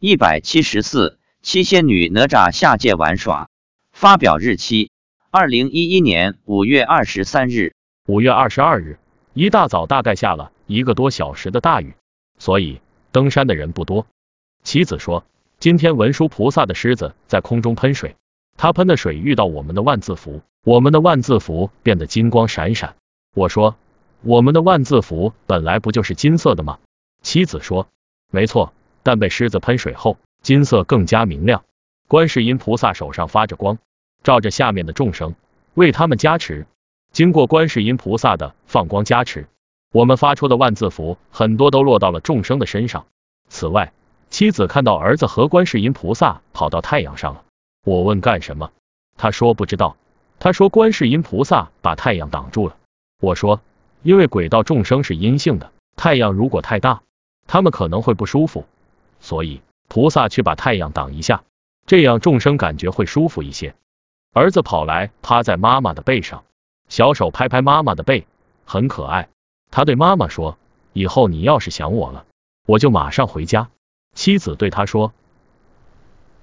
一百七十四，七仙女哪吒下界玩耍。发表日期：二零一一年五月二十三日。五月二十二日，一大早大概下了一个多小时的大雨，所以登山的人不多。妻子说，今天文殊菩萨的狮子在空中喷水，他喷的水遇到我们的万字符，我们的万字符变得金光闪闪。我说，我们的万字符本来不就是金色的吗？妻子说，没错。但被狮子喷水后，金色更加明亮。观世音菩萨手上发着光，照着下面的众生，为他们加持。经过观世音菩萨的放光加持，我们发出的万字符很多都落到了众生的身上。此外，妻子看到儿子和观世音菩萨跑到太阳上了。我问干什么，他说不知道。他说观世音菩萨把太阳挡住了。我说，因为轨道众生是阴性的，太阳如果太大，他们可能会不舒服。所以菩萨去把太阳挡一下，这样众生感觉会舒服一些。儿子跑来趴在妈妈的背上，小手拍拍妈妈的背，很可爱。他对妈妈说：“以后你要是想我了，我就马上回家。”妻子对他说：“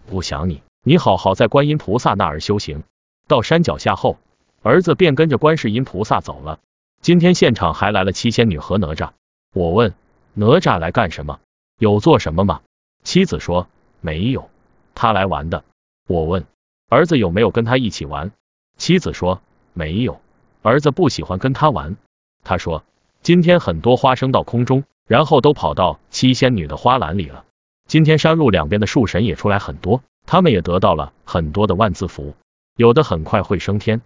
不想你，你好好在观音菩萨那儿修行。”到山脚下后，儿子便跟着观世音菩萨走了。今天现场还来了七仙女和哪吒。我问哪吒来干什么？有做什么吗？妻子说没有，他来玩的。我问儿子有没有跟他一起玩，妻子说没有，儿子不喜欢跟他玩。他说今天很多花生到空中，然后都跑到七仙女的花篮里了。今天山路两边的树神也出来很多，他们也得到了很多的万字符，有的很快会升天。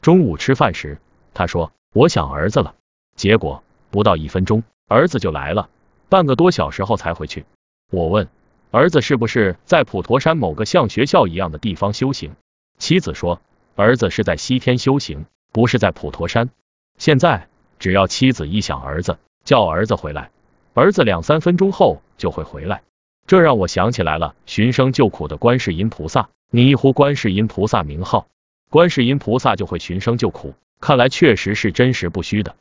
中午吃饭时，他说我想儿子了，结果不到一分钟，儿子就来了。半个多小时后才回去。我问儿子是不是在普陀山某个像学校一样的地方修行？妻子说儿子是在西天修行，不是在普陀山。现在只要妻子一想儿子，叫儿子回来，儿子两三分钟后就会回来。这让我想起来了寻声救苦的观世音菩萨。你一呼观世音菩萨名号，观世音菩萨就会寻声救苦。看来确实是真实不虚的。